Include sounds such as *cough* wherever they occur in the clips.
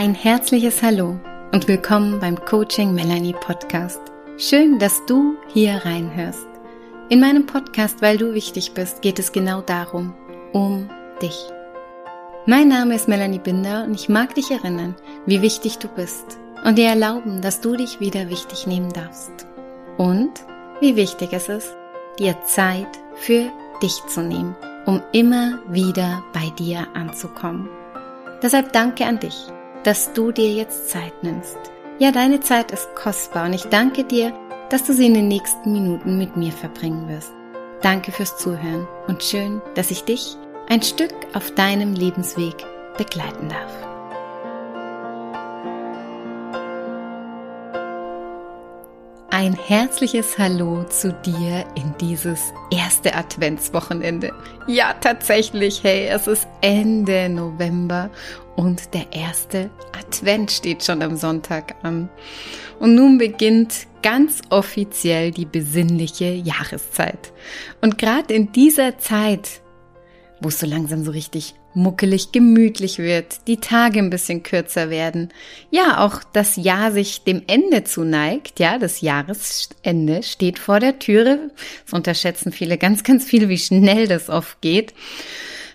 Ein herzliches Hallo und willkommen beim Coaching Melanie Podcast. Schön, dass du hier reinhörst. In meinem Podcast, weil du wichtig bist, geht es genau darum, um dich. Mein Name ist Melanie Binder und ich mag dich erinnern, wie wichtig du bist und dir erlauben, dass du dich wieder wichtig nehmen darfst. Und wie wichtig es ist, dir Zeit für dich zu nehmen, um immer wieder bei dir anzukommen. Deshalb danke an dich dass du dir jetzt Zeit nimmst. Ja, deine Zeit ist kostbar und ich danke dir, dass du sie in den nächsten Minuten mit mir verbringen wirst. Danke fürs Zuhören und schön, dass ich dich ein Stück auf deinem Lebensweg begleiten darf. Ein herzliches Hallo zu dir in dieses erste Adventswochenende. Ja, tatsächlich, hey, es ist Ende November und der erste Advent steht schon am Sonntag an. Und nun beginnt ganz offiziell die besinnliche Jahreszeit. Und gerade in dieser Zeit, wo es so langsam so richtig muckelig gemütlich wird, die Tage ein bisschen kürzer werden, ja, auch das Jahr sich dem Ende zuneigt, ja, das Jahresende steht vor der Türe. Das unterschätzen viele ganz, ganz viele, wie schnell das oft geht,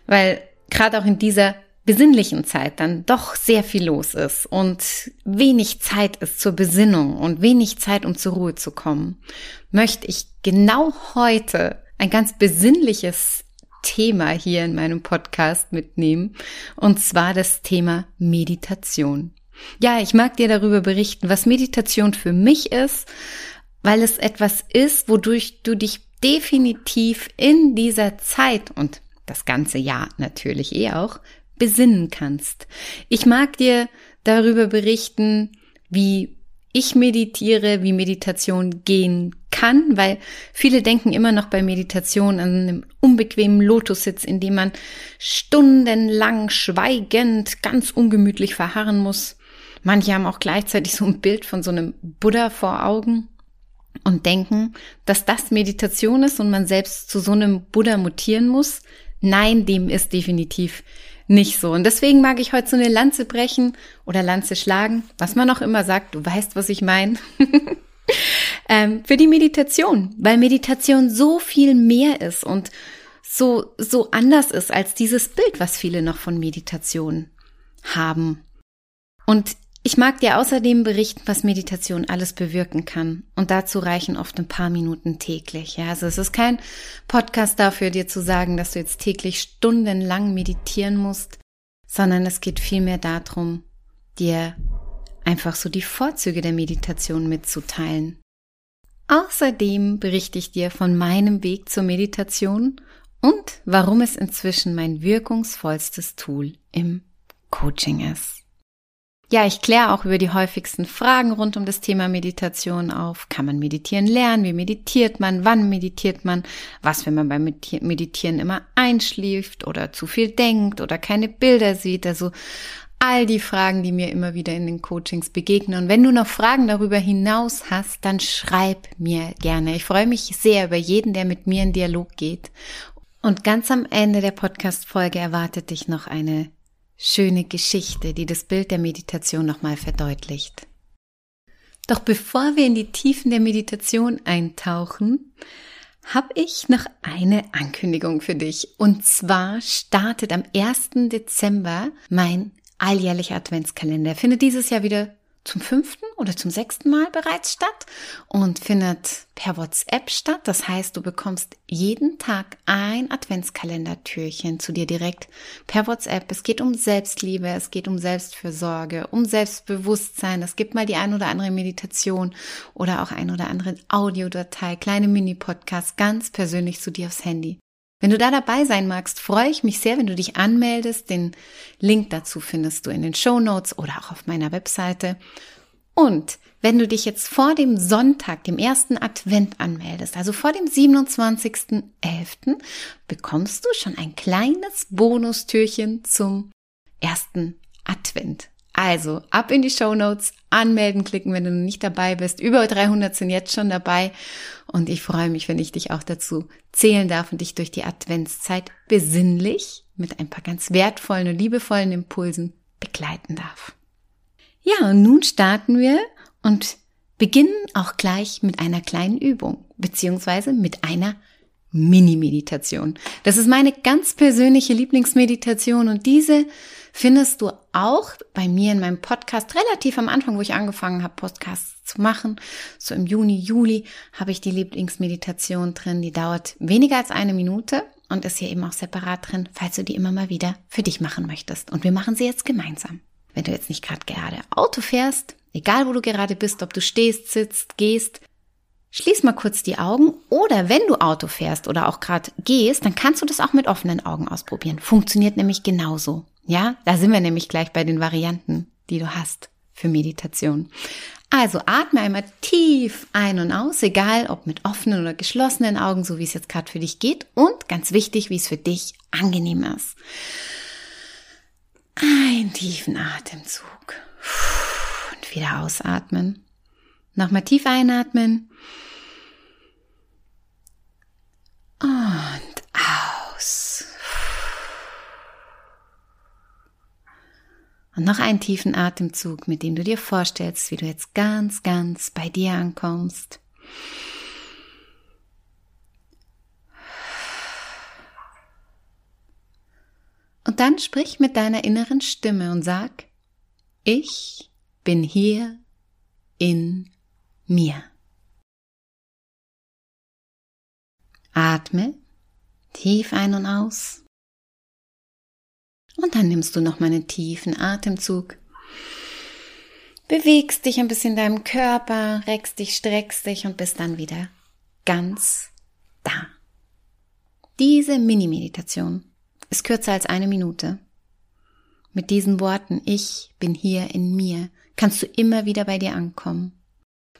weil gerade auch in dieser besinnlichen Zeit dann doch sehr viel los ist und wenig Zeit ist zur Besinnung und wenig Zeit, um zur Ruhe zu kommen, möchte ich genau heute ein ganz besinnliches Thema hier in meinem Podcast mitnehmen, und zwar das Thema Meditation. Ja, ich mag dir darüber berichten, was Meditation für mich ist, weil es etwas ist, wodurch du dich definitiv in dieser Zeit und das ganze Jahr natürlich eh auch besinnen kannst. Ich mag dir darüber berichten, wie ich meditiere, wie Meditation gehen kann, weil viele denken immer noch bei Meditation an einem unbequemen Lotussitz, in dem man stundenlang schweigend, ganz ungemütlich verharren muss. Manche haben auch gleichzeitig so ein Bild von so einem Buddha vor Augen und denken, dass das Meditation ist und man selbst zu so einem Buddha mutieren muss. Nein, dem ist definitiv nicht so. Und deswegen mag ich heute so eine Lanze brechen oder Lanze schlagen, was man auch immer sagt. Du weißt, was ich meine. *laughs* ähm, für die Meditation, weil Meditation so viel mehr ist und so, so anders ist als dieses Bild, was viele noch von Meditation haben. Und ich mag dir außerdem berichten, was Meditation alles bewirken kann. Und dazu reichen oft ein paar Minuten täglich. Ja, also es ist kein Podcast dafür, dir zu sagen, dass du jetzt täglich stundenlang meditieren musst, sondern es geht vielmehr darum, dir einfach so die Vorzüge der Meditation mitzuteilen. Außerdem berichte ich dir von meinem Weg zur Meditation und warum es inzwischen mein wirkungsvollstes Tool im Coaching ist. Ja, ich kläre auch über die häufigsten Fragen rund um das Thema Meditation auf. Kann man meditieren lernen? Wie meditiert man? Wann meditiert man? Was, wenn man beim Meditieren immer einschläft oder zu viel denkt oder keine Bilder sieht? Also all die Fragen, die mir immer wieder in den Coachings begegnen. Und wenn du noch Fragen darüber hinaus hast, dann schreib mir gerne. Ich freue mich sehr über jeden, der mit mir in Dialog geht. Und ganz am Ende der Podcast-Folge erwartet dich noch eine schöne Geschichte, die das Bild der Meditation nochmal verdeutlicht. Doch bevor wir in die Tiefen der Meditation eintauchen, habe ich noch eine Ankündigung für dich. Und zwar startet am 1. Dezember mein alljährlicher Adventskalender. Er findet dieses Jahr wieder zum fünften oder zum sechsten Mal bereits statt und findet per WhatsApp statt. Das heißt, du bekommst jeden Tag ein Adventskalendertürchen zu dir direkt per WhatsApp. Es geht um Selbstliebe, es geht um Selbstfürsorge, um Selbstbewusstsein. Es gibt mal die ein oder andere Meditation oder auch ein oder andere Audiodatei, kleine Mini-Podcasts ganz persönlich zu dir aufs Handy. Wenn du da dabei sein magst, freue ich mich sehr, wenn du dich anmeldest. Den Link dazu findest du in den Show Notes oder auch auf meiner Webseite. Und wenn du dich jetzt vor dem Sonntag, dem ersten Advent anmeldest, also vor dem 27.11., bekommst du schon ein kleines Bonustürchen zum ersten Advent. Also ab in die Show Notes, anmelden klicken, wenn du noch nicht dabei bist. Über 300 sind jetzt schon dabei und ich freue mich, wenn ich dich auch dazu zählen darf und dich durch die Adventszeit besinnlich mit ein paar ganz wertvollen und liebevollen Impulsen begleiten darf. Ja, und nun starten wir und beginnen auch gleich mit einer kleinen Übung, beziehungsweise mit einer Mini-Meditation. Das ist meine ganz persönliche Lieblingsmeditation und diese findest du auch bei mir in meinem Podcast relativ am Anfang, wo ich angefangen habe, Podcasts zu machen. So im Juni, Juli habe ich die Lieblingsmeditation drin. Die dauert weniger als eine Minute und ist hier eben auch separat drin, falls du die immer mal wieder für dich machen möchtest. Und wir machen sie jetzt gemeinsam. Wenn du jetzt nicht gerade gerade Auto fährst, egal wo du gerade bist, ob du stehst, sitzt, gehst, Schließ mal kurz die Augen oder wenn du Auto fährst oder auch gerade gehst, dann kannst du das auch mit offenen Augen ausprobieren. Funktioniert nämlich genauso. Ja, da sind wir nämlich gleich bei den Varianten, die du hast für Meditation. Also atme einmal tief ein und aus, egal ob mit offenen oder geschlossenen Augen, so wie es jetzt gerade für dich geht und ganz wichtig, wie es für dich angenehm ist. Einen tiefen Atemzug und wieder ausatmen. Nochmal tief einatmen und aus. Und noch einen tiefen Atemzug, mit dem du dir vorstellst, wie du jetzt ganz, ganz bei dir ankommst. Und dann sprich mit deiner inneren Stimme und sag, ich bin hier in mir. Atme tief ein und aus. Und dann nimmst du noch mal einen tiefen Atemzug. Bewegst dich ein bisschen in deinem Körper, reckst dich, streckst dich und bist dann wieder ganz da. Diese Mini-Meditation ist kürzer als eine Minute. Mit diesen Worten, ich bin hier in mir, kannst du immer wieder bei dir ankommen.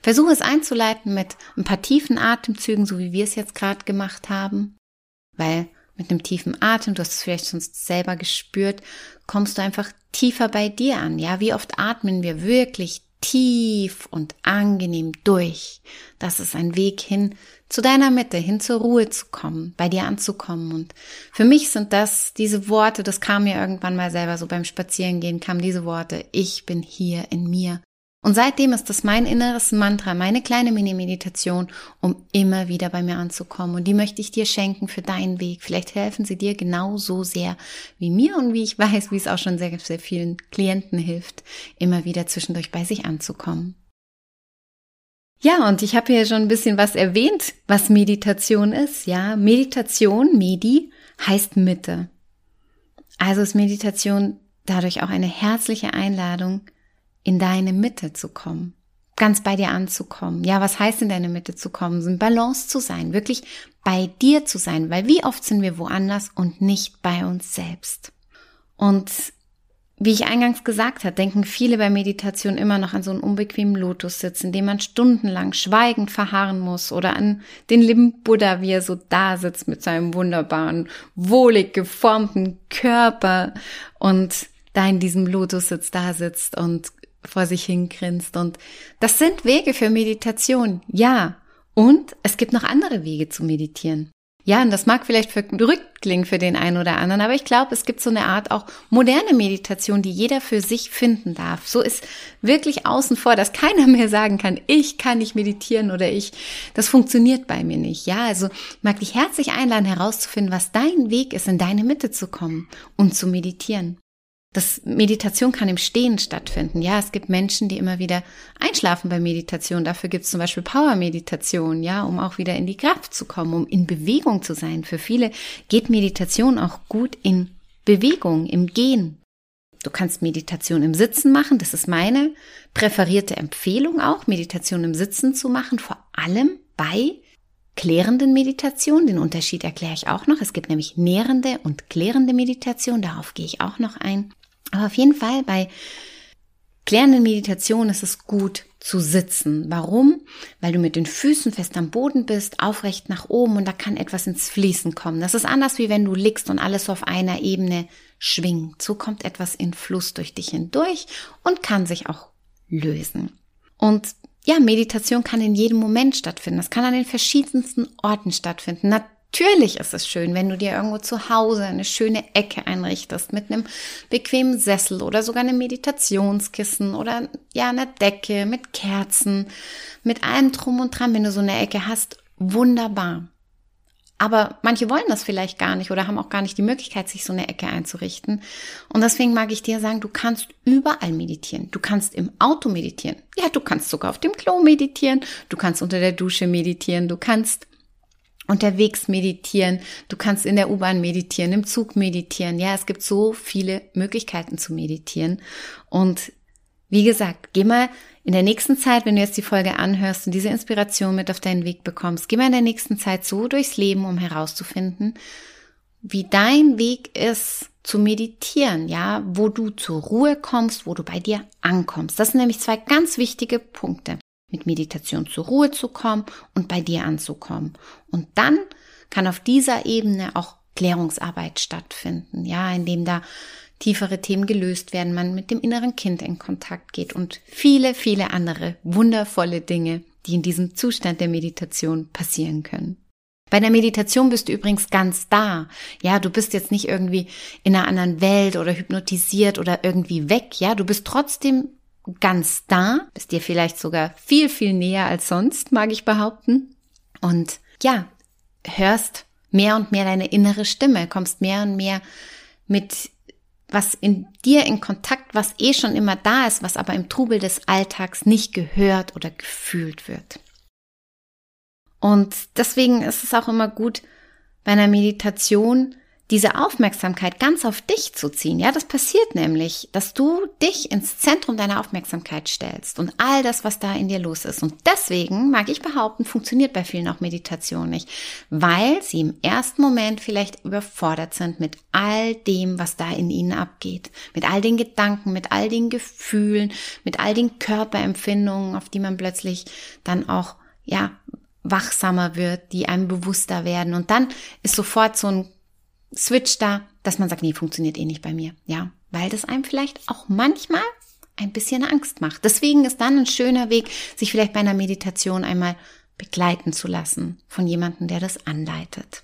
Versuche es einzuleiten mit ein paar tiefen Atemzügen, so wie wir es jetzt gerade gemacht haben, weil mit einem tiefen Atem, du hast es vielleicht schon selber gespürt, kommst du einfach tiefer bei dir an. Ja, wie oft atmen wir wirklich tief und angenehm durch? Das ist ein Weg hin zu deiner Mitte, hin zur Ruhe zu kommen, bei dir anzukommen. Und für mich sind das diese Worte, das kam mir irgendwann mal selber so beim Spazierengehen, kamen diese Worte, ich bin hier in mir und seitdem ist das mein inneres Mantra, meine kleine Mini-Meditation, um immer wieder bei mir anzukommen. Und die möchte ich dir schenken für deinen Weg. Vielleicht helfen sie dir genauso sehr wie mir und wie ich weiß, wie es auch schon sehr, sehr vielen Klienten hilft, immer wieder zwischendurch bei sich anzukommen. Ja, und ich habe hier schon ein bisschen was erwähnt, was Meditation ist. Ja, Meditation, Medi, heißt Mitte. Also ist Meditation dadurch auch eine herzliche Einladung, in deine Mitte zu kommen, ganz bei dir anzukommen. Ja, was heißt in deine Mitte zu kommen? In Balance zu sein, wirklich bei dir zu sein, weil wie oft sind wir woanders und nicht bei uns selbst. Und wie ich eingangs gesagt habe, denken viele bei Meditation immer noch an so einen unbequemen Lotussitz, in dem man stundenlang schweigend verharren muss oder an den lieben Buddha, wie er so da sitzt mit seinem wunderbaren, wohlig geformten Körper und da in diesem Lotussitz da sitzt und vor sich hingrinst. Und das sind Wege für Meditation, ja. Und es gibt noch andere Wege zu meditieren. Ja, und das mag vielleicht verrückt klingen für den einen oder anderen, aber ich glaube, es gibt so eine Art auch moderne Meditation, die jeder für sich finden darf. So ist wirklich außen vor, dass *laughs* keiner mehr sagen kann, ich kann nicht meditieren oder ich, das funktioniert bei mir nicht. Ja, also mag dich herzlich einladen, herauszufinden, was dein Weg ist, in deine Mitte zu kommen und zu meditieren. Das Meditation kann im Stehen stattfinden. Ja, es gibt Menschen, die immer wieder einschlafen bei Meditation. Dafür gibt es zum Beispiel Power-Meditation, ja, um auch wieder in die Kraft zu kommen, um in Bewegung zu sein. Für viele geht Meditation auch gut in Bewegung, im Gehen. Du kannst Meditation im Sitzen machen. Das ist meine präferierte Empfehlung auch, Meditation im Sitzen zu machen, vor allem bei klärenden Meditation. Den Unterschied erkläre ich auch noch. Es gibt nämlich nährende und klärende Meditation. Darauf gehe ich auch noch ein. Aber auf jeden Fall bei klärenden Meditation ist es gut zu sitzen. Warum? Weil du mit den Füßen fest am Boden bist, aufrecht nach oben und da kann etwas ins Fließen kommen. Das ist anders wie wenn du liegst und alles auf einer Ebene schwingt. So kommt etwas in Fluss durch dich hindurch und kann sich auch lösen. Und ja, Meditation kann in jedem Moment stattfinden. Das kann an den verschiedensten Orten stattfinden. Natürlich ist es schön, wenn du dir irgendwo zu Hause eine schöne Ecke einrichtest mit einem bequemen Sessel oder sogar einem Meditationskissen oder ja, einer Decke mit Kerzen, mit allem drum und dran. Wenn du so eine Ecke hast, wunderbar. Aber manche wollen das vielleicht gar nicht oder haben auch gar nicht die Möglichkeit, sich so eine Ecke einzurichten. Und deswegen mag ich dir sagen, du kannst überall meditieren. Du kannst im Auto meditieren. Ja, du kannst sogar auf dem Klo meditieren. Du kannst unter der Dusche meditieren. Du kannst unterwegs meditieren. Du kannst in der U-Bahn meditieren, im Zug meditieren. Ja, es gibt so viele Möglichkeiten zu meditieren. Und wie gesagt, geh mal in der nächsten Zeit, wenn du jetzt die Folge anhörst und diese Inspiration mit auf deinen Weg bekommst, geh mal in der nächsten Zeit so durchs Leben, um herauszufinden, wie dein Weg ist zu meditieren, ja, wo du zur Ruhe kommst, wo du bei dir ankommst. Das sind nämlich zwei ganz wichtige Punkte. Mit Meditation zur Ruhe zu kommen und bei dir anzukommen. Und dann kann auf dieser Ebene auch Klärungsarbeit stattfinden, ja, indem da tiefere Themen gelöst werden, man mit dem inneren Kind in Kontakt geht und viele, viele andere wundervolle Dinge, die in diesem Zustand der Meditation passieren können. Bei der Meditation bist du übrigens ganz da. Ja, du bist jetzt nicht irgendwie in einer anderen Welt oder hypnotisiert oder irgendwie weg. Ja, du bist trotzdem ganz da, bist dir vielleicht sogar viel, viel näher als sonst, mag ich behaupten. Und ja, hörst mehr und mehr deine innere Stimme, kommst mehr und mehr mit was in dir in Kontakt, was eh schon immer da ist, was aber im Trubel des Alltags nicht gehört oder gefühlt wird. Und deswegen ist es auch immer gut, bei einer Meditation diese Aufmerksamkeit ganz auf dich zu ziehen. Ja, das passiert nämlich, dass du dich ins Zentrum deiner Aufmerksamkeit stellst und all das, was da in dir los ist. Und deswegen mag ich behaupten, funktioniert bei vielen auch Meditation nicht, weil sie im ersten Moment vielleicht überfordert sind mit all dem, was da in ihnen abgeht, mit all den Gedanken, mit all den Gefühlen, mit all den Körperempfindungen, auf die man plötzlich dann auch, ja, wachsamer wird, die einem bewusster werden. Und dann ist sofort so ein Switch da, dass man sagt, nee, funktioniert eh nicht bei mir. Ja, weil das einem vielleicht auch manchmal ein bisschen Angst macht. Deswegen ist dann ein schöner Weg, sich vielleicht bei einer Meditation einmal begleiten zu lassen von jemandem, der das anleitet.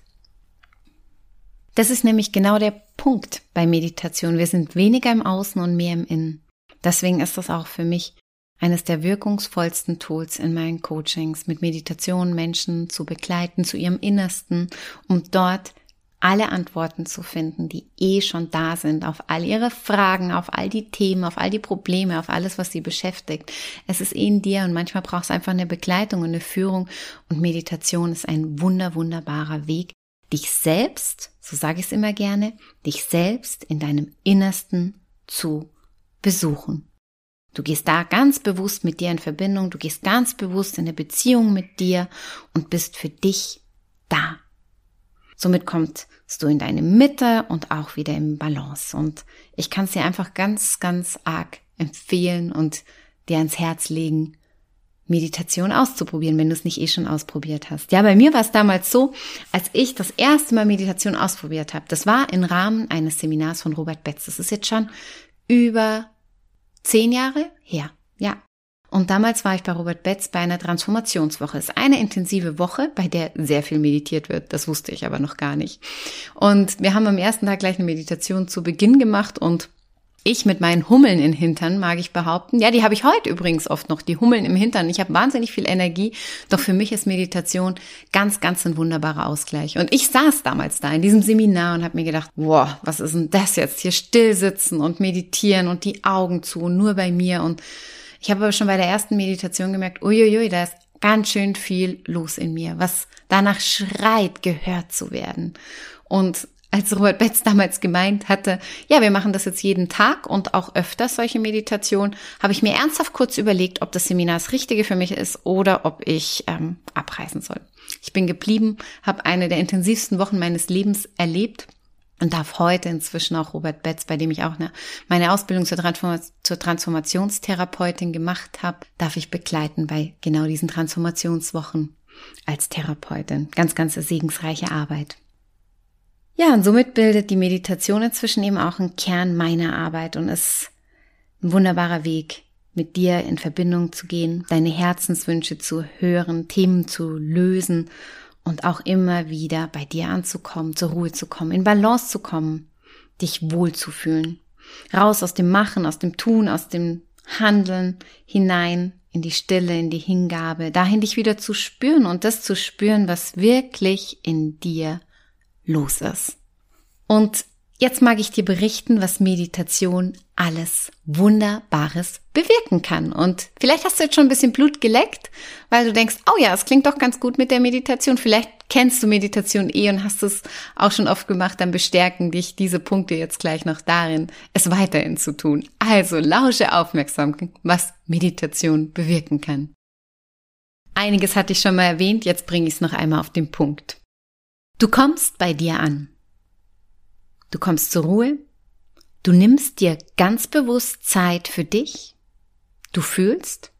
Das ist nämlich genau der Punkt bei Meditation. Wir sind weniger im Außen und mehr im Innen. Deswegen ist das auch für mich eines der wirkungsvollsten Tools in meinen Coachings, mit Meditation Menschen zu begleiten zu ihrem Innersten, um dort alle Antworten zu finden, die eh schon da sind, auf all ihre Fragen, auf all die Themen, auf all die Probleme, auf alles, was sie beschäftigt. Es ist eh in dir und manchmal brauchst du einfach eine Begleitung und eine Führung und Meditation ist ein wunder, wunderbarer Weg, dich selbst, so sage ich es immer gerne, dich selbst in deinem Innersten zu besuchen. Du gehst da ganz bewusst mit dir in Verbindung, du gehst ganz bewusst in eine Beziehung mit dir und bist für dich da. Somit kommst du in deine Mitte und auch wieder im Balance. Und ich kann es dir einfach ganz, ganz arg empfehlen und dir ans Herz legen, Meditation auszuprobieren, wenn du es nicht eh schon ausprobiert hast. Ja, bei mir war es damals so, als ich das erste Mal Meditation ausprobiert habe. Das war im Rahmen eines Seminars von Robert Betz. Das ist jetzt schon über zehn Jahre her. Ja, und damals war ich bei Robert Betz bei einer Transformationswoche. Es ist eine intensive Woche, bei der sehr viel meditiert wird. Das wusste ich aber noch gar nicht. Und wir haben am ersten Tag gleich eine Meditation zu Beginn gemacht und ich mit meinen Hummeln in Hintern, mag ich behaupten. Ja, die habe ich heute übrigens oft noch, die Hummeln im Hintern. Ich habe wahnsinnig viel Energie, doch für mich ist Meditation ganz, ganz ein wunderbarer Ausgleich. Und ich saß damals da in diesem Seminar und habe mir gedacht, wow, was ist denn das jetzt? Hier still sitzen und meditieren und die Augen zu, nur bei mir und ich habe aber schon bei der ersten Meditation gemerkt, uiuiui, da ist ganz schön viel los in mir, was danach schreit, gehört zu werden. Und als Robert Betz damals gemeint hatte, ja, wir machen das jetzt jeden Tag und auch öfters solche Meditationen, habe ich mir ernsthaft kurz überlegt, ob das Seminar das Richtige für mich ist oder ob ich ähm, abreisen soll. Ich bin geblieben, habe eine der intensivsten Wochen meines Lebens erlebt und darf heute inzwischen auch Robert Betz, bei dem ich auch eine, meine Ausbildung zur, Transform zur Transformationstherapeutin gemacht habe, darf ich begleiten bei genau diesen Transformationswochen als Therapeutin. Ganz, ganz segensreiche Arbeit. Ja, und somit bildet die Meditation inzwischen eben auch einen Kern meiner Arbeit und ist ein wunderbarer Weg, mit dir in Verbindung zu gehen, deine Herzenswünsche zu hören, Themen zu lösen und auch immer wieder bei dir anzukommen, zur Ruhe zu kommen, in Balance zu kommen, dich wohlzufühlen. Raus aus dem Machen, aus dem Tun, aus dem Handeln hinein in die Stille, in die Hingabe, dahin dich wieder zu spüren und das zu spüren, was wirklich in dir los ist. Und Jetzt mag ich dir berichten, was Meditation alles Wunderbares bewirken kann. Und vielleicht hast du jetzt schon ein bisschen Blut geleckt, weil du denkst, oh ja, es klingt doch ganz gut mit der Meditation. Vielleicht kennst du Meditation eh und hast es auch schon oft gemacht. Dann bestärken dich diese Punkte jetzt gleich noch darin, es weiterhin zu tun. Also lausche aufmerksam, was Meditation bewirken kann. Einiges hatte ich schon mal erwähnt, jetzt bringe ich es noch einmal auf den Punkt. Du kommst bei dir an. Du kommst zur Ruhe. Du nimmst dir ganz bewusst Zeit für dich. Du fühlst.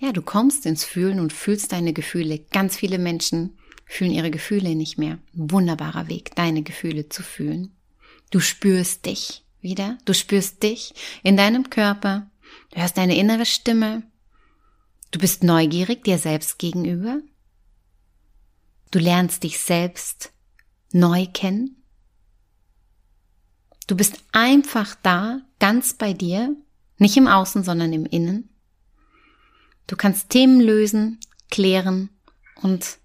Ja, du kommst ins Fühlen und fühlst deine Gefühle. Ganz viele Menschen fühlen ihre Gefühle nicht mehr. wunderbarer Weg, deine Gefühle zu fühlen. Du spürst dich wieder. Du spürst dich in deinem Körper. Du hörst deine innere Stimme. Du bist neugierig dir selbst gegenüber. Du lernst dich selbst neu kennen. Du bist einfach da, ganz bei dir, nicht im Außen, sondern im Innen. Du kannst Themen lösen, klären und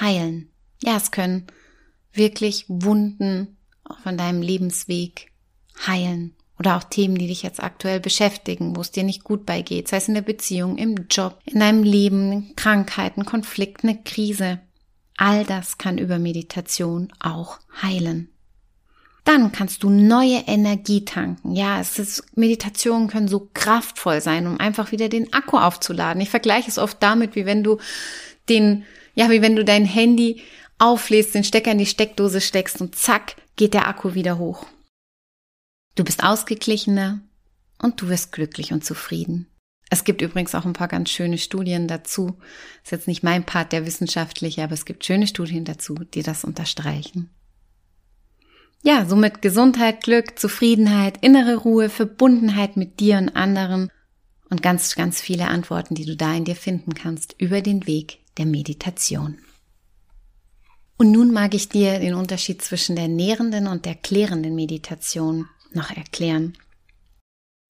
heilen. Ja, es können wirklich Wunden von deinem Lebensweg heilen oder auch Themen, die dich jetzt aktuell beschäftigen, wo es dir nicht gut beigeht, sei es in der Beziehung, im Job, in deinem Leben, Krankheiten, Konflikt, eine Krise. All das kann über Meditation auch heilen. Dann kannst du neue Energie tanken. Ja, es ist, Meditationen können so kraftvoll sein, um einfach wieder den Akku aufzuladen. Ich vergleiche es oft damit, wie wenn du den, ja, wie wenn du dein Handy auflädst, den Stecker in die Steckdose steckst und zack, geht der Akku wieder hoch. Du bist ausgeglichener und du wirst glücklich und zufrieden. Es gibt übrigens auch ein paar ganz schöne Studien dazu. Ist jetzt nicht mein Part der wissenschaftliche, aber es gibt schöne Studien dazu, die das unterstreichen. Ja, somit Gesundheit, Glück, Zufriedenheit, innere Ruhe, Verbundenheit mit dir und anderen und ganz, ganz viele Antworten, die du da in dir finden kannst über den Weg der Meditation. Und nun mag ich dir den Unterschied zwischen der nährenden und der klärenden Meditation noch erklären.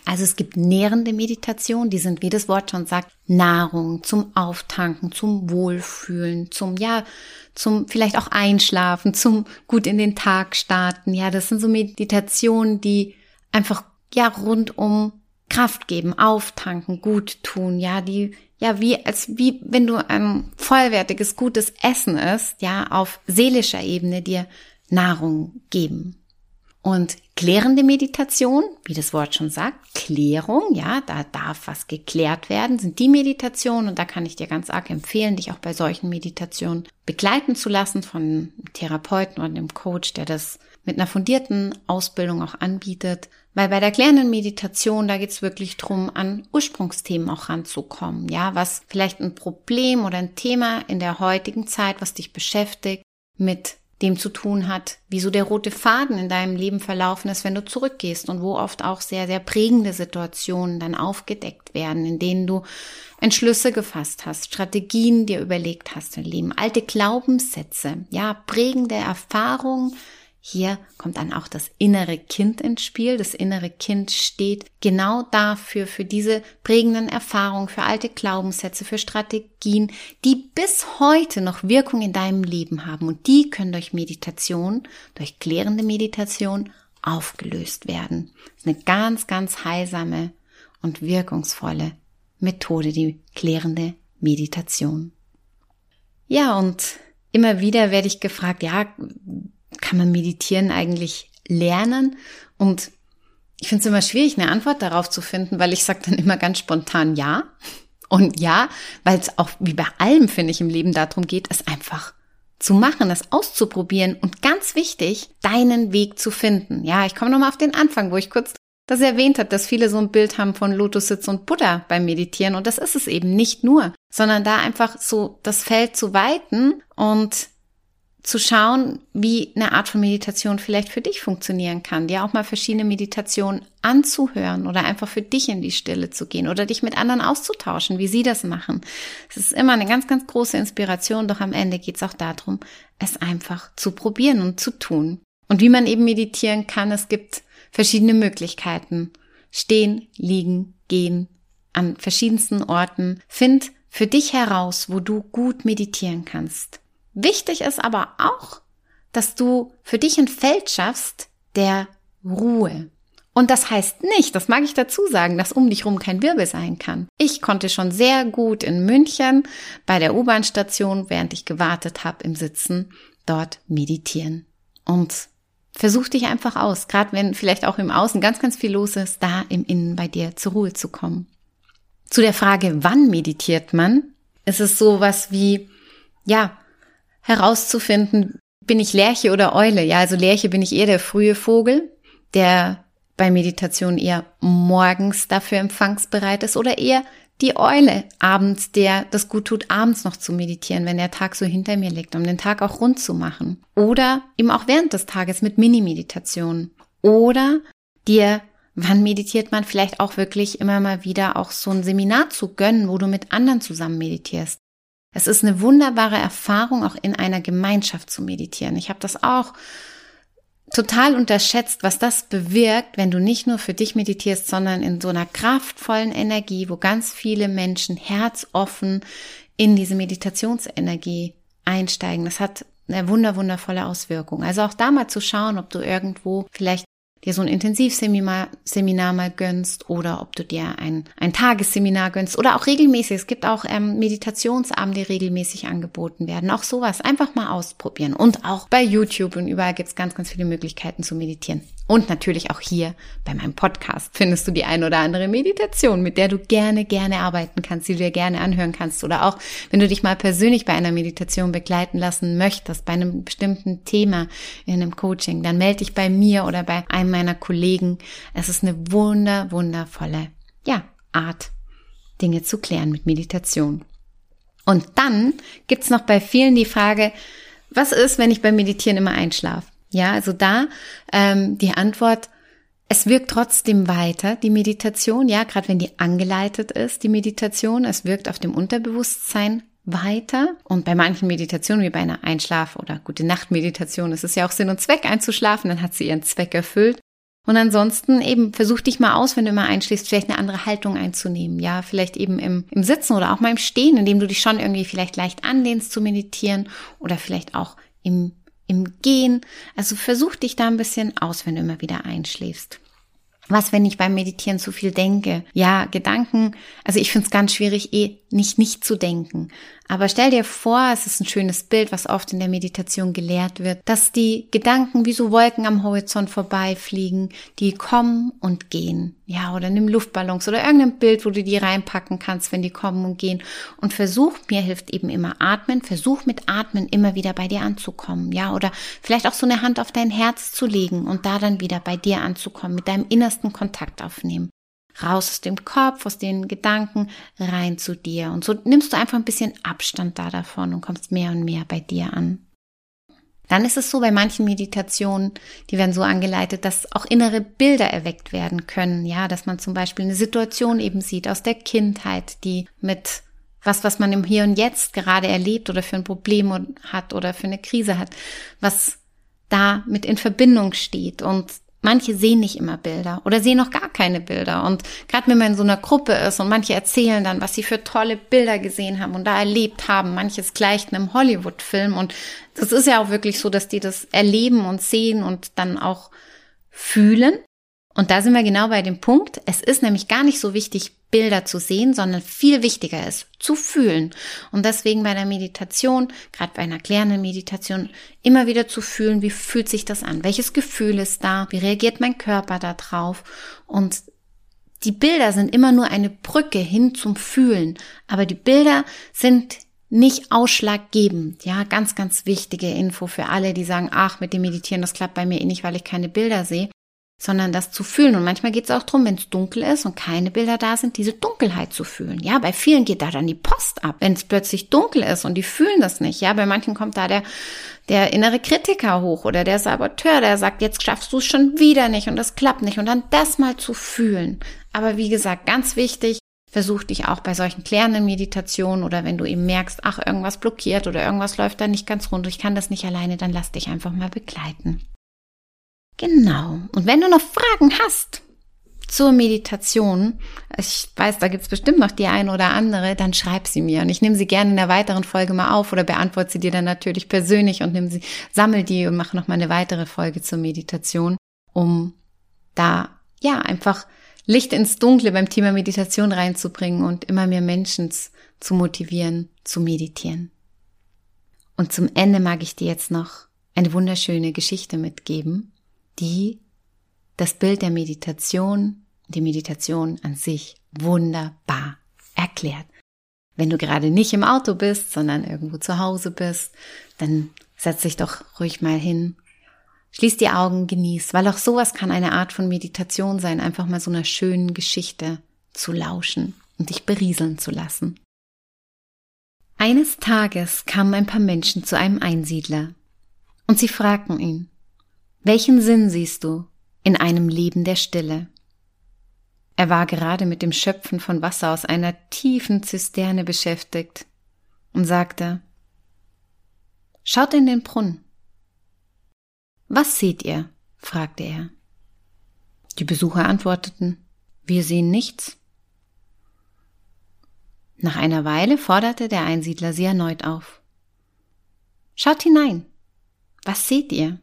Also es gibt nährende Meditation, die sind, wie das Wort schon sagt, Nahrung zum Auftanken, zum Wohlfühlen, zum, ja, zum vielleicht auch Einschlafen, zum gut in den Tag starten. Ja, das sind so Meditationen, die einfach, ja, rundum Kraft geben, auftanken, gut tun, ja, die, ja, wie, als wie wenn du ein vollwertiges, gutes Essen isst, ja, auf seelischer Ebene dir Nahrung geben. Und klärende Meditation, wie das Wort schon sagt, Klärung, ja, da darf was geklärt werden, sind die Meditationen und da kann ich dir ganz arg empfehlen, dich auch bei solchen Meditationen begleiten zu lassen von einem Therapeuten oder einem Coach, der das mit einer fundierten Ausbildung auch anbietet. Weil bei der klärenden Meditation, da geht's wirklich drum, an Ursprungsthemen auch ranzukommen. Ja, was vielleicht ein Problem oder ein Thema in der heutigen Zeit, was dich beschäftigt, mit dem zu tun hat, wie so der rote Faden in deinem Leben verlaufen ist, wenn du zurückgehst und wo oft auch sehr, sehr prägende Situationen dann aufgedeckt werden, in denen du Entschlüsse gefasst hast, Strategien dir überlegt hast im Leben, alte Glaubenssätze, ja, prägende Erfahrungen, hier kommt dann auch das innere Kind ins Spiel. Das innere Kind steht genau dafür, für diese prägenden Erfahrungen, für alte Glaubenssätze, für Strategien, die bis heute noch Wirkung in deinem Leben haben. Und die können durch Meditation, durch klärende Meditation aufgelöst werden. Das ist eine ganz, ganz heilsame und wirkungsvolle Methode, die klärende Meditation. Ja, und immer wieder werde ich gefragt, ja, kann man Meditieren eigentlich lernen? Und ich finde es immer schwierig, eine Antwort darauf zu finden, weil ich sage dann immer ganz spontan ja. Und ja, weil es auch wie bei allem, finde ich, im Leben darum geht, es einfach zu machen, es auszuprobieren und ganz wichtig, deinen Weg zu finden. Ja, ich komme nochmal auf den Anfang, wo ich kurz das erwähnt habe, dass viele so ein Bild haben von Lotussitz und Buddha beim Meditieren und das ist es eben nicht nur, sondern da einfach so das Feld zu weiten und zu schauen, wie eine Art von Meditation vielleicht für dich funktionieren kann, dir auch mal verschiedene Meditationen anzuhören oder einfach für dich in die Stille zu gehen oder dich mit anderen auszutauschen, wie sie das machen. Es ist immer eine ganz, ganz große Inspiration, doch am Ende geht es auch darum, es einfach zu probieren und zu tun. Und wie man eben meditieren kann, es gibt verschiedene Möglichkeiten. Stehen, liegen, gehen, an verschiedensten Orten. Find für dich heraus, wo du gut meditieren kannst. Wichtig ist aber auch, dass du für dich ein Feld schaffst der Ruhe. Und das heißt nicht, das mag ich dazu sagen, dass um dich rum kein Wirbel sein kann. Ich konnte schon sehr gut in München bei der U-Bahn-Station, während ich gewartet habe im Sitzen, dort meditieren. Und versuch dich einfach aus, gerade wenn vielleicht auch im Außen ganz, ganz viel los ist, da im Innen bei dir zur Ruhe zu kommen. Zu der Frage, wann meditiert man, ist es sowas wie, ja, herauszufinden, bin ich Lerche oder Eule? Ja, also Lerche bin ich eher der frühe Vogel, der bei Meditation eher morgens dafür empfangsbereit ist oder eher die Eule abends, der das gut tut, abends noch zu meditieren, wenn der Tag so hinter mir liegt, um den Tag auch rund zu machen. Oder eben auch während des Tages mit Mini-Meditationen. Oder dir, wann meditiert man vielleicht auch wirklich immer mal wieder auch so ein Seminar zu gönnen, wo du mit anderen zusammen meditierst. Es ist eine wunderbare Erfahrung, auch in einer Gemeinschaft zu meditieren. Ich habe das auch total unterschätzt, was das bewirkt, wenn du nicht nur für dich meditierst, sondern in so einer kraftvollen Energie, wo ganz viele Menschen herzoffen in diese Meditationsenergie einsteigen. Das hat eine wunder, wundervolle Auswirkung. Also auch da mal zu schauen, ob du irgendwo vielleicht dir so ein Intensivseminar Seminar mal gönnst oder ob du dir ein, ein Tagesseminar gönnst oder auch regelmäßig. Es gibt auch ähm, Meditationsabende, die regelmäßig angeboten werden. Auch sowas einfach mal ausprobieren. Und auch bei YouTube und überall gibt es ganz, ganz viele Möglichkeiten zu meditieren. Und natürlich auch hier bei meinem Podcast findest du die ein oder andere Meditation, mit der du gerne, gerne arbeiten kannst, die du dir gerne anhören kannst. Oder auch, wenn du dich mal persönlich bei einer Meditation begleiten lassen möchtest, bei einem bestimmten Thema in einem Coaching, dann melde dich bei mir oder bei einem meiner Kollegen. Es ist eine wunder, wundervolle, ja, Art, Dinge zu klären mit Meditation. Und dann gibt's noch bei vielen die Frage, was ist, wenn ich beim Meditieren immer einschlafe? Ja, also da ähm, die Antwort, es wirkt trotzdem weiter, die Meditation, ja, gerade wenn die angeleitet ist, die Meditation, es wirkt auf dem Unterbewusstsein weiter. Und bei manchen Meditationen, wie bei einer Einschlaf- oder gute Nacht-Meditation, ist es ja auch Sinn und Zweck einzuschlafen, dann hat sie ihren Zweck erfüllt. Und ansonsten eben versuch dich mal aus, wenn du immer einschläfst, vielleicht eine andere Haltung einzunehmen. Ja, vielleicht eben im, im Sitzen oder auch mal im Stehen, indem du dich schon irgendwie vielleicht leicht anlehnst zu meditieren oder vielleicht auch im im Gehen. Also versuch dich da ein bisschen aus, wenn du immer wieder einschläfst. Was, wenn ich beim Meditieren zu viel denke? Ja, Gedanken, also ich finde es ganz schwierig, eh nicht nicht zu denken. Aber stell dir vor, es ist ein schönes Bild, was oft in der Meditation gelehrt wird, dass die Gedanken wie so Wolken am Horizont vorbeifliegen, die kommen und gehen. Ja, oder nimm Luftballons oder irgendein Bild, wo du die reinpacken kannst, wenn die kommen und gehen. Und versuch, mir hilft eben immer Atmen, versuch mit Atmen immer wieder bei dir anzukommen. Ja, oder vielleicht auch so eine Hand auf dein Herz zu legen und da dann wieder bei dir anzukommen, mit deinem innersten Kontakt aufnehmen raus aus dem Kopf, aus den Gedanken, rein zu dir. Und so nimmst du einfach ein bisschen Abstand da davon und kommst mehr und mehr bei dir an. Dann ist es so bei manchen Meditationen, die werden so angeleitet, dass auch innere Bilder erweckt werden können. Ja, dass man zum Beispiel eine Situation eben sieht aus der Kindheit, die mit was, was man im Hier und Jetzt gerade erlebt oder für ein Problem hat oder für eine Krise hat, was da mit in Verbindung steht und Manche sehen nicht immer Bilder oder sehen noch gar keine Bilder. Und gerade wenn man in so einer Gruppe ist und manche erzählen dann, was sie für tolle Bilder gesehen haben und da erlebt haben, manches gleicht einem Hollywood-Film. Und das ist ja auch wirklich so, dass die das erleben und sehen und dann auch fühlen. Und da sind wir genau bei dem Punkt. Es ist nämlich gar nicht so wichtig, Bilder zu sehen, sondern viel wichtiger ist, zu fühlen. Und deswegen bei der Meditation, gerade bei einer klärenden Meditation, immer wieder zu fühlen, wie fühlt sich das an? Welches Gefühl ist da? Wie reagiert mein Körper da drauf? Und die Bilder sind immer nur eine Brücke hin zum Fühlen. Aber die Bilder sind nicht ausschlaggebend. Ja, ganz, ganz wichtige Info für alle, die sagen, ach, mit dem Meditieren, das klappt bei mir eh nicht, weil ich keine Bilder sehe. Sondern das zu fühlen. Und manchmal geht es auch darum, wenn es dunkel ist und keine Bilder da sind, diese Dunkelheit zu fühlen. Ja, bei vielen geht da dann die Post ab, wenn es plötzlich dunkel ist und die fühlen das nicht. Ja, bei manchen kommt da der, der innere Kritiker hoch oder der Saboteur, der sagt, jetzt schaffst du es schon wieder nicht und das klappt nicht. Und dann das mal zu fühlen. Aber wie gesagt, ganz wichtig, versuch dich auch bei solchen klärenden Meditationen oder wenn du eben merkst, ach, irgendwas blockiert oder irgendwas läuft da nicht ganz rund, ich kann das nicht alleine, dann lass dich einfach mal begleiten. Genau. Und wenn du noch Fragen hast zur Meditation, ich weiß, da gibt's bestimmt noch die eine oder andere, dann schreib sie mir und ich nehme sie gerne in einer weiteren Folge mal auf oder beantworte sie dir dann natürlich persönlich und nimm sie, sammel die und mache noch mal eine weitere Folge zur Meditation, um da ja einfach Licht ins Dunkle beim Thema Meditation reinzubringen und immer mehr Menschen zu motivieren, zu meditieren. Und zum Ende mag ich dir jetzt noch eine wunderschöne Geschichte mitgeben, die das Bild der Meditation, die Meditation an sich wunderbar erklärt. Wenn du gerade nicht im Auto bist, sondern irgendwo zu Hause bist, dann setz dich doch ruhig mal hin, schließ die Augen, genieß, weil auch sowas kann eine Art von Meditation sein, einfach mal so einer schönen Geschichte zu lauschen und dich berieseln zu lassen. Eines Tages kamen ein paar Menschen zu einem Einsiedler und sie fragten ihn, welchen Sinn siehst du in einem Leben der Stille? Er war gerade mit dem Schöpfen von Wasser aus einer tiefen Zisterne beschäftigt und sagte, Schaut in den Brunnen. Was seht ihr? fragte er. Die Besucher antworteten, wir sehen nichts. Nach einer Weile forderte der Einsiedler sie erneut auf. Schaut hinein. Was seht ihr?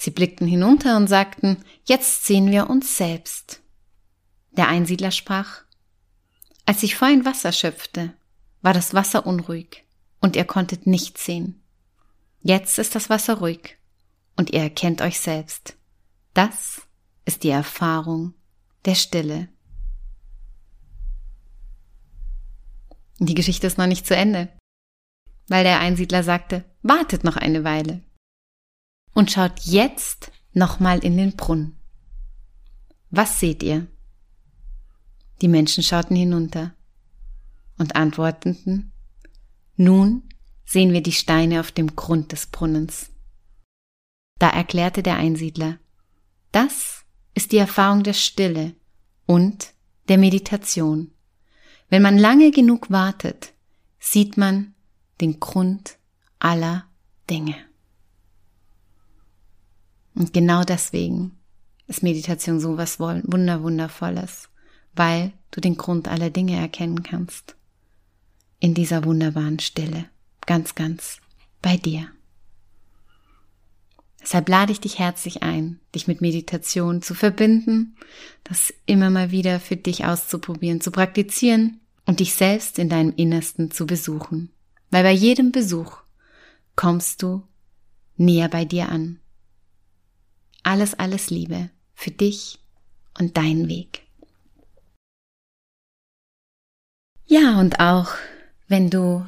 Sie blickten hinunter und sagten, jetzt sehen wir uns selbst. Der Einsiedler sprach, als ich vorhin Wasser schöpfte, war das Wasser unruhig und ihr konntet nichts sehen. Jetzt ist das Wasser ruhig und ihr erkennt euch selbst. Das ist die Erfahrung der Stille. Die Geschichte ist noch nicht zu Ende, weil der Einsiedler sagte, wartet noch eine Weile und schaut jetzt nochmal in den Brunnen. Was seht ihr? Die Menschen schauten hinunter und antworteten, nun sehen wir die Steine auf dem Grund des Brunnens. Da erklärte der Einsiedler, das ist die Erfahrung der Stille und der Meditation. Wenn man lange genug wartet, sieht man den Grund aller Dinge. Und genau deswegen ist Meditation so was Wunderwundervolles, weil du den Grund aller Dinge erkennen kannst. In dieser wunderbaren Stille. Ganz, ganz bei dir. Deshalb lade ich dich herzlich ein, dich mit Meditation zu verbinden, das immer mal wieder für dich auszuprobieren, zu praktizieren und dich selbst in deinem Innersten zu besuchen. Weil bei jedem Besuch kommst du näher bei dir an alles, alles Liebe für dich und deinen Weg. Ja, und auch wenn du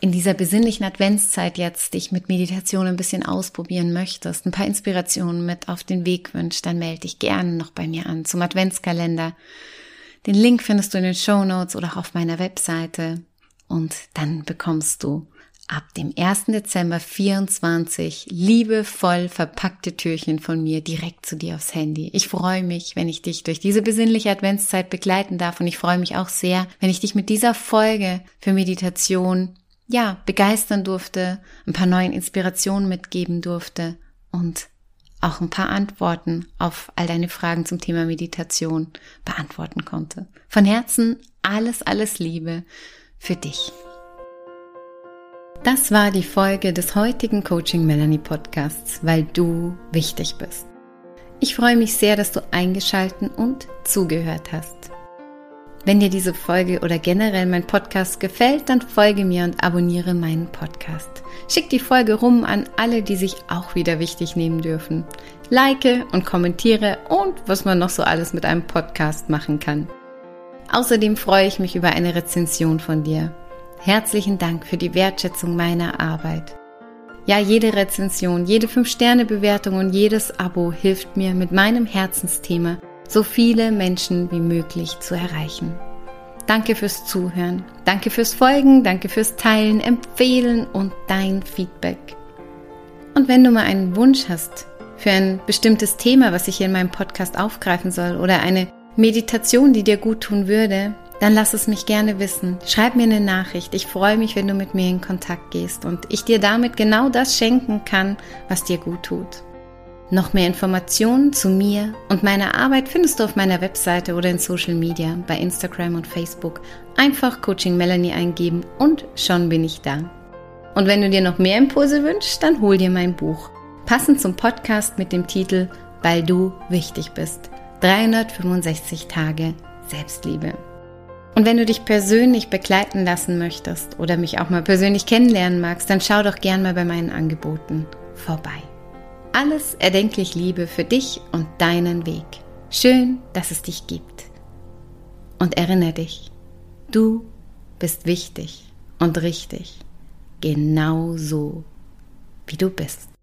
in dieser besinnlichen Adventszeit jetzt dich mit Meditation ein bisschen ausprobieren möchtest, ein paar Inspirationen mit auf den Weg wünschst, dann melde dich gerne noch bei mir an zum Adventskalender. Den Link findest du in den Show Notes oder auch auf meiner Webseite und dann bekommst du ab dem 1. Dezember 24 liebevoll verpackte Türchen von mir direkt zu dir aufs Handy. Ich freue mich, wenn ich dich durch diese besinnliche Adventszeit begleiten darf und ich freue mich auch sehr, wenn ich dich mit dieser Folge für Meditation ja, begeistern durfte, ein paar neuen Inspirationen mitgeben durfte und auch ein paar Antworten auf all deine Fragen zum Thema Meditation beantworten konnte. Von Herzen alles, alles Liebe für dich. Das war die Folge des heutigen Coaching Melanie Podcasts, weil du wichtig bist. Ich freue mich sehr, dass du eingeschalten und zugehört hast. Wenn dir diese Folge oder generell mein Podcast gefällt, dann folge mir und abonniere meinen Podcast. Schick die Folge rum an alle, die sich auch wieder wichtig nehmen dürfen. Like und kommentiere und was man noch so alles mit einem Podcast machen kann. Außerdem freue ich mich über eine Rezension von dir. Herzlichen Dank für die Wertschätzung meiner Arbeit. Ja, jede Rezension, jede 5-Sterne-Bewertung und jedes Abo hilft mir mit meinem Herzensthema so viele Menschen wie möglich zu erreichen. Danke fürs Zuhören, danke fürs Folgen, danke fürs Teilen, Empfehlen und dein Feedback. Und wenn du mal einen Wunsch hast für ein bestimmtes Thema, was ich hier in meinem Podcast aufgreifen soll oder eine Meditation, die dir gut tun würde, dann lass es mich gerne wissen. Schreib mir eine Nachricht. Ich freue mich, wenn du mit mir in Kontakt gehst und ich dir damit genau das schenken kann, was dir gut tut. Noch mehr Informationen zu mir und meiner Arbeit findest du auf meiner Webseite oder in Social Media, bei Instagram und Facebook. Einfach Coaching Melanie eingeben und schon bin ich da. Und wenn du dir noch mehr Impulse wünschst, dann hol dir mein Buch. Passend zum Podcast mit dem Titel Weil du wichtig bist. 365 Tage Selbstliebe. Und wenn du dich persönlich begleiten lassen möchtest oder mich auch mal persönlich kennenlernen magst, dann schau doch gern mal bei meinen Angeboten vorbei. Alles erdenklich Liebe für dich und deinen Weg. Schön, dass es dich gibt. Und erinnere dich, du bist wichtig und richtig, genau so, wie du bist.